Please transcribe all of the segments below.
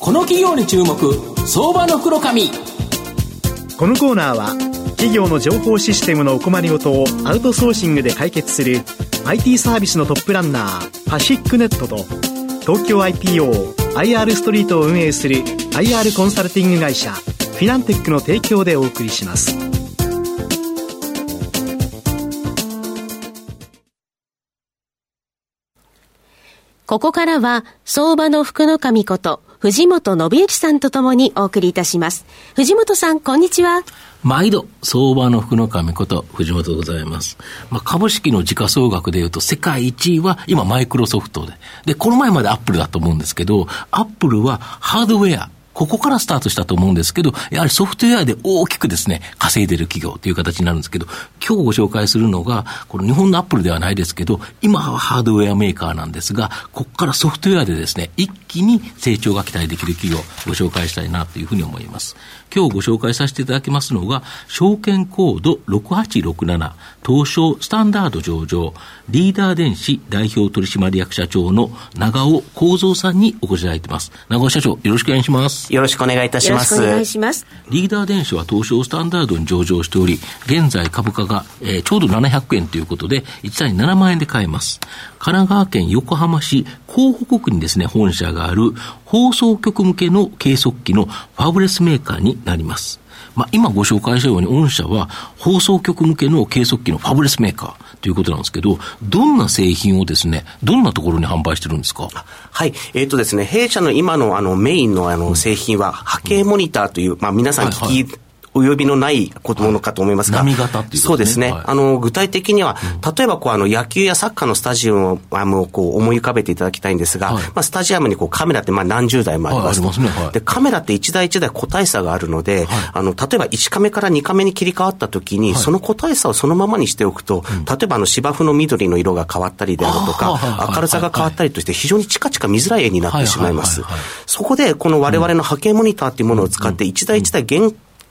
この企業に注目相場の袋紙このコーナーは企業の情報システムのお困りごとをアウトソーシングで解決する IT サービスのトップランナーパシックネットと東京 IPOIR ストリートを運営する IR コンサルティング会社フィナンテックの提供でお送りします。ここからは、相場の福の神こと、藤本信之さんとともにお送りいたします。藤本さん、こんにちは。毎度、相場の福の神こと、藤本でございます。まあ、株式の時価総額で言うと、世界一位は今、マイクロソフトで。で、この前までアップルだと思うんですけど、アップルはハードウェア、ここからスタートしたと思うんですけど、やはりソフトウェアで大きくですね、稼いでる企業という形になるんですけど、今日ご紹介するのが、この日本のアップルではないですけど、今はハードウェアメーカーなんですが、ここからソフトウェアでですね、一気に成長が期待できる企業ご紹介したいなというふうに思います。今日ご紹介させていただきますのが、証券コード6867、東証スタンダード上場、リーダー電子代表取締役社長の長尾幸三さんにお越しいただいています。長尾社長、よろしくお願いします。よろしくお願いいたします。よろしくお願いします。リーダー電子は東証スタンダードに上場しており、現在株価が、えー、ちょうど700円ということで、1対7万円で買えます。神奈川県横浜市港北区にですね、本社がある放送局向けの計測器のファブレスメーカーになります。まあ、今ご紹介したように、御社は放送局向けの計測器のファブレスメーカーということなんですけど、どんな製品をですね、どんなところに販売してるんですか？はい。えっ、ー、とですね、弊社の今のあのメインのあの製品は波形モニターという、まあ皆さん聞き、はいはいお呼びのないものかと思いますが、波型っていう、ね、そうですね。はい、あの、具体的には、例えばこう、あの、野球やサッカーのスタジアムをこう思い浮かべていただきたいんですが、はい、まあ、スタジアムにこうカメラってまあ何十台もあります。ね。で、カメラって一台一台個体差があるので、あの、例えば1カメから2カメに切り替わった時に、その個体差をそのままにしておくと、例えばあの芝生の緑の色が変わったりであるとか、明るさが変わったりとして非常にチカチカ見づらい絵になってしまいます。そこで、この我々の波形モニターっていうものを使って、一台一台原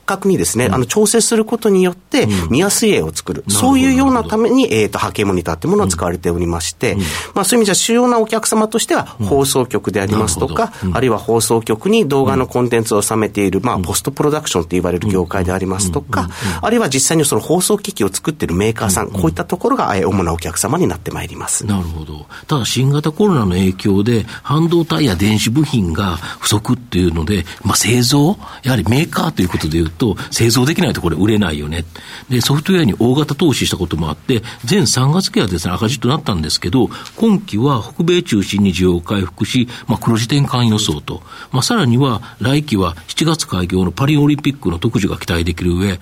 確にですね、うん、あの調整することによって見やすい絵を作る、うん、そういうようなために、えーと、波形モニターというものを使われておりまして、うん、まあ、そういう意味じゃ主要なお客様としては放送局でありますとか、あるいは放送局に動画のコンテンツを収めている、まあ、ポストプロダクションと言われる業界でありますとか、あるいは実際にその放送機器を作っているメーカーさん、こういったところが主なお客様になってまいります。なるほど。ただ新型コロナの影響で半導体や電子部品が不足っていうので、まあ、製造、やはりメーカーということでいうと、と製造できないとこれ売れないよね。で、ソフトウェアに大型投資したこともあって、前3月期はですね、赤字となったんですけど、今期は北米中心に需要を回復し、まあ、黒字転換予想と、まあ、さらには来期は7月開業のパリオリンピックの特需が期待できる上、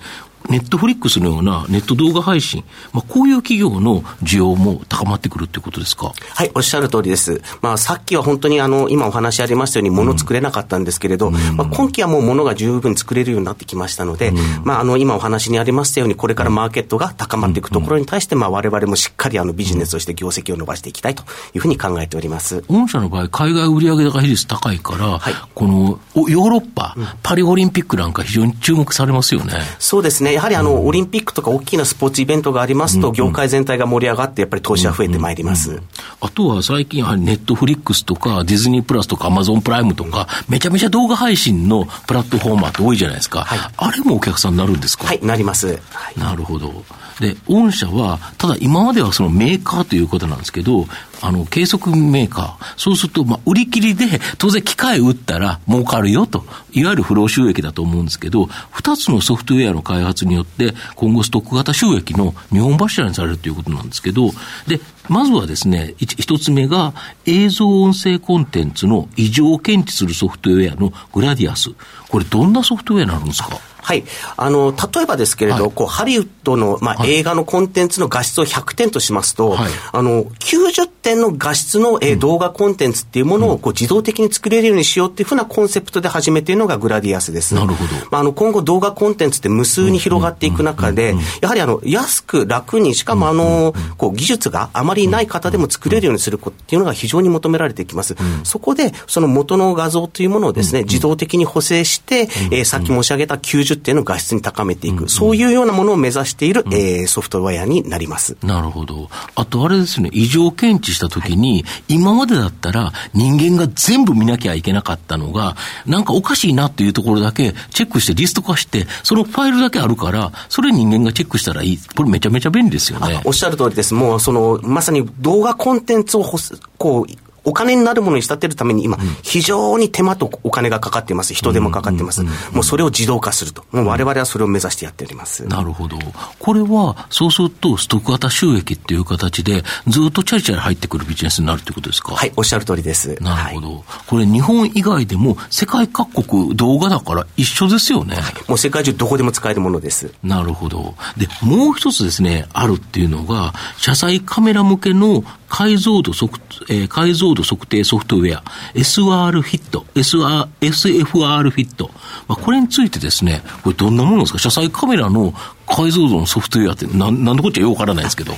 ネットフリックスのようなネット動画配信、まあ、こういう企業の需要も高まってくるっていうことですか？はい、おっしゃる通りです。まあ、さっきは本当にあの、今お話ありましたように、物作れなかったんですけれど、うん、まあ、今期はもう物が十分作れるようになってきましたので、うん、まあ、あの、今お話にありましたように、これからマーケットが高まっていくところに対して、まあ、我々もしっかりあの、ビジネスとして業績を伸ばしていきたいというふうに考えております。御社の場合、海外売上高比率高いから、はい、この、ヨーロッパ、パリオリンピックなんか非常に注目されますよね。そうですね。やはりあの、オリンピックとか大きなスポーツイベントがありますと、業界全体が盛り上がって、やっぱり投資は増えてまいります。あとは最近、ネットフリックスとか、ディズニープラスとか、アマゾンプライムとか、めちゃめちゃ動画配信のプラットフォーマーって多いじゃないですか。はい、あれもお客さんになるんですか？はい、なります。はい、なるほど。で、御社は、ただ今まではそのメーカーということなんですけど、あの、計測メーカー。そうすると、まあ、売り切りで、当然機械売ったら儲かるよと、いわゆる不労収益だと思うんですけど、二つのソフトウェアの開発によって、今後ストック型収益の日本柱にされるということなんですけど、で、まずはですね、一つ目が、映像音声コンテンツの異常を検知するソフトウェアのグラディアス。これどんなソフトウェアになるんですか？はい。あの、例えばですけれど、はい、こう、ハリウッドの、まあ、映画のコンテンツの画質を100点としますと、はい、あの、90点の画質の、えー、動画コンテンツっていうものを、こう、自動的に作れるようにしようっていうふうなコンセプトで始めているのがグラディアスです。なるほど。まあ、あの、今後動画コンテンツって無数に広がっていく中で、やはりあの、安く楽に、しかもあの、こう、技術があまりない方でも作れるようにすることっていうのが非常に求められてきます。そこで、その元の画像というものをですね、自動的に補正して、えー、さっき申し上げた90点の画質に高めていく、そういうようなものを目指している、うん、えー、ソフトウェアになります。なるほど。あとあれですね、異常検知したときに、今までだったら人間が全部見なきゃいけなかったのが、なんかおかしいなっていうところだけチェックしてリスト化して、そのファイルだけあるから、それ人間がチェックしたらいい。これめちゃめちゃ便利ですよね。おっしゃる通りです。もう、その、まさに動画コンテンツをこう、お金になるものに仕立てるために今、非常に手間とお金がかかっています。人手もかかっています。もうそれを自動化すると。もう我々はそれを目指してやっております。なるほど。これは、そうすると、ストック型収益っていう形で、ずっとチャリチャリ入ってくるビジネスになるということですか？はい、おっしゃる通りです。なるほど。はい、これ、日本以外でも、世界各国動画だから一緒ですよね。はい、もう世界中どこでも使えるものです。なるほど。で、もう一つですね、あるっていうのが、車載カメラ向けの解像度測、えー、解像度測定ソフトウェア、SR フィット、SR、SFR フィット。まあ、これについてですね、これどんなものですか？車載カメラの解像度のソフトウェアってな、なんでこっちゃよくわからないですけど。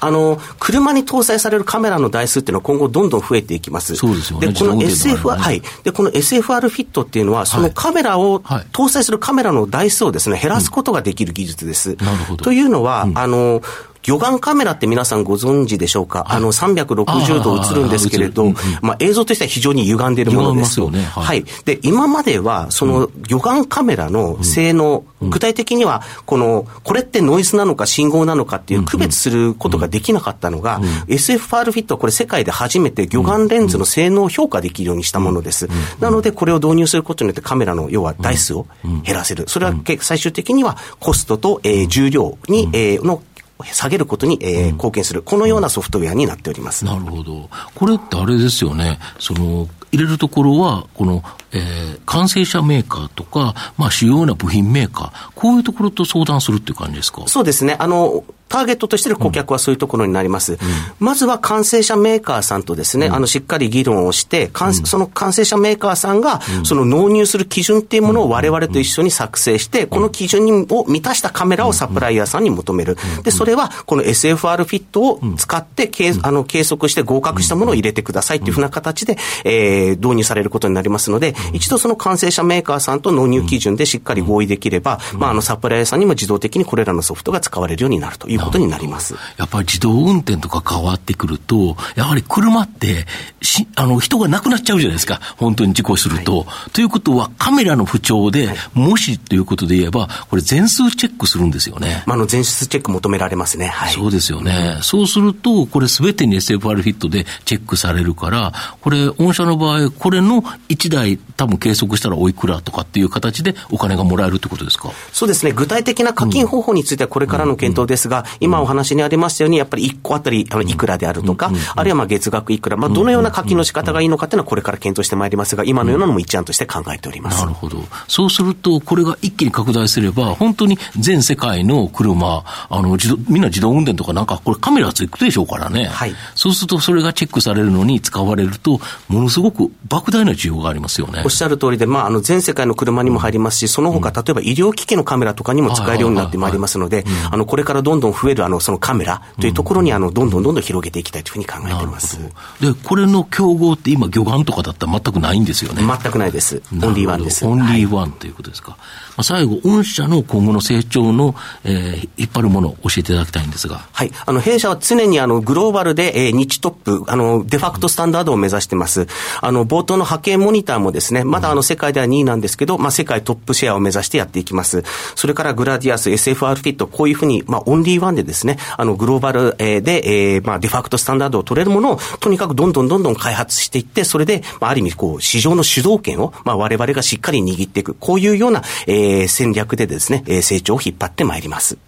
あの、車に搭載されるカメラの台数っていうのは今後どんどん増えていきます。そうですよね。で、この SFR、ね、はい。で、この SFR フィットっていうのは、そのカメラを、はい、搭載するカメラの台数をですね、減らすことができる技術です。うん、なるほど。というのは、うん、あの、魚眼カメラって皆さんご存知でしょうか、はい、あの360度映るんですけれど、うんうん、まあ、映像としては非常に歪んでいるものです。よね、はい、はい。で、今までは、その魚眼カメラの性能、うん、具体的には、この、これってノイズなのか信号なのかっていう区別することができなかったのが、SFR フィットはこれ世界で初めて魚眼レンズの性能を評価できるようにしたものです。なので、これを導入することによってカメラの、要は台数を減らせる。それは最終的にはコストと、えー、重量に、えー、の下げることに、えー、貢献する、このようなソフトウェアになっております。なるほど。これってあれですよね、その、入れるところは、この、えー、完成車メーカーとか、まあ、主要な部品メーカー、こういうところと相談するっていう感じですか？そうですね。あの、ターゲットとしての顧客はそういうところになります。うん、まずは完成車メーカーさんとですね、うん、あの、しっかり議論をして、うん、その完成車メーカーさんが、その納入する基準っていうものを我々と一緒に作成して、この基準を満たしたカメラをサプライヤーさんに求める。で、それは、この SFR フィットを使って、あの、計測して合格したものを入れてくださいっていうふうな形で、えー、導入されることになりますので、一度その完成車メーカーさんと納入基準でしっかり合意できれば、まあ、あの、サプライヤーさんにも自動的にこれらのソフトが使われるようになるということになります。やっぱり自動運転とか変わってくると、やはり車ってし、あの、人が亡くなっちゃうじゃないですか。本当に事故すると。はい、ということは、カメラの不調で、はい、もしということで言えば、これ全数チェックするんですよね。まあ、あの、全数チェック求められますね。はい。そうですよね。うん、そうすると、これすべてに SFR フィットでチェックされるから、これ、御社の場合、これの1台多分計測したらおいくらとかっていう形でお金がもらえるってことですか？そうですね。具体的な課金方法についてはこれからの検討ですが、うん、今お話にありましたように、やっぱり1個あたりあのいくらであるとか、あるいはまあ月額いくら、まあ、どのような課金の仕方がいいのかというのはこれから検討してまいりますが、今のようなのも一案として考えております。なるほど。そうすると、これが一気に拡大すれば、本当に全世界の車、あの自動みんな自動運転とかなんか、これカメラつくでしょうからね。はい。そうすると、それがチェックされるのに使われると、ものすごく莫大な需要がありますよね。おっしゃる通りで、まあ、あの全世界の車にも入りますし、その他、例えば医療機器のカメラとかにも使えるようになってまいりますので、あの、これからどんどん増える、あの、そのカメラというところに、あの、どんどんどんどん広げていきたいというふうに考えています。で、これの競合って今、魚眼とかだったら全くないんですよね？全くないです。オンリーワンです。オンリーワンということですか？はいまあ、最後、御社の今後の成長の、えー、引っ張るものを教えていただきたいんですが。はい。あの、弊社は常にあの、グローバルで、えー、日トップ、あの、デファクトスタンダードを目指してます。あの、冒頭の波形モニターもですね、まだあの、世界では2位なんですけど、まあ、世界トップシェアを目指してやっていきます。それからグラディアス、SFR フィット、こういうふうに、まあ、オンリーワンでですね、あの、グローバル、で、えー、まあ、デファクトスタンダードを取れるものを、とにかくどんどんどんどん開発していって、それで、まあ、ある意味、こう、市場の主導権を、まあ、我々がしっかり握っていく、こういうような、えー、戦略でですね、成長を引っ張ってまいります。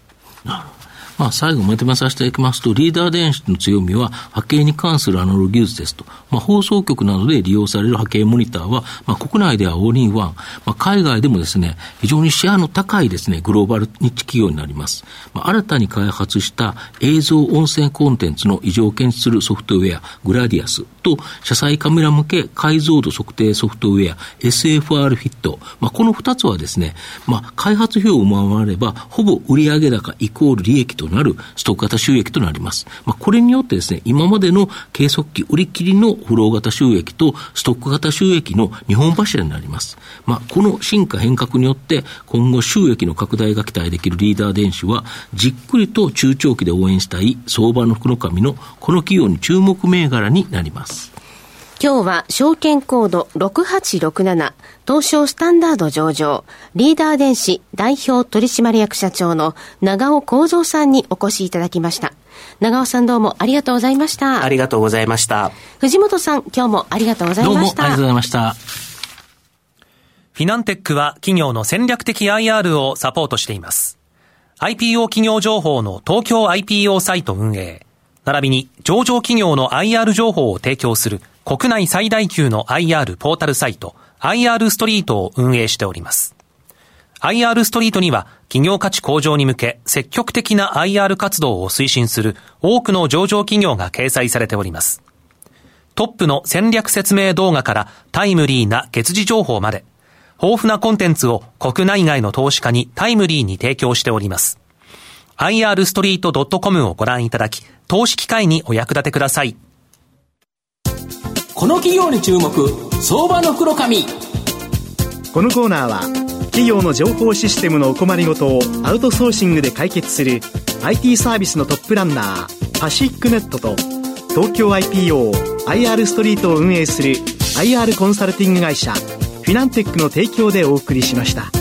まあ、最後まとめさせていただきますと、リーダー電子の強みは波形に関するアナログ技術ですと。まあ、放送局などで利用される波形モニターは、まあ、国内ではオールインワン、まあ、海外でもですね、非常にシェアの高いですね、グローバルニッチ企業になります。まあ、新たに開発した映像音声コンテンツの異常を検知するソフトウェア、グラディアスと、車載カメラ向け解像度測定ソフトウェア SFR フィット。まあ、この2つはですね、まあ、開発費用を回れば、ほぼ売上高イコール利益となるストック型収益となります。まあ、これによってですね、今までの計測器売り切りのフロー型収益とストック型収益の2本柱になります。まあ、この進化変革によって、今後収益の拡大が期待できるリーダー電子は、じっくりと中長期で応援したい相場の福の神のこの企業に注目銘柄になります。今日は証券コード6867東証スタンダード上場リーダー電子代表取締役社長の長尾幸三さんにお越しいただきました。長尾さんどうもありがとうございました。ありがとうございました。藤本さん今日もありがとうございました。どうもありがとうございました。フィナンテックは企業の戦略的 IR をサポートしています。IPO 企業情報の東京 IPO サイト運営、並びに上場企業の IR 情報を提供する国内最大級の IR ポータルサイト IR ストリートを運営しております。IR ストリートには企業価値向上に向け積極的な IR 活動を推進する多くの上場企業が掲載されております。トップの戦略説明動画からタイムリーな月次情報まで豊富なコンテンツを国内外の投資家にタイムリーに提供しております。irstreet.com をご覧いただき、投資機会にお役立てください。この企業に注目、相場の黒髪。このコーナーは、企業の情報システムのお困りごとをアウトソーシングで解決する IT サービスのトップランナー、パシックネットと、東京 IPO、IR ストリートを運営する IR コンサルティング会社、フィナンテックの提供でお送りしました。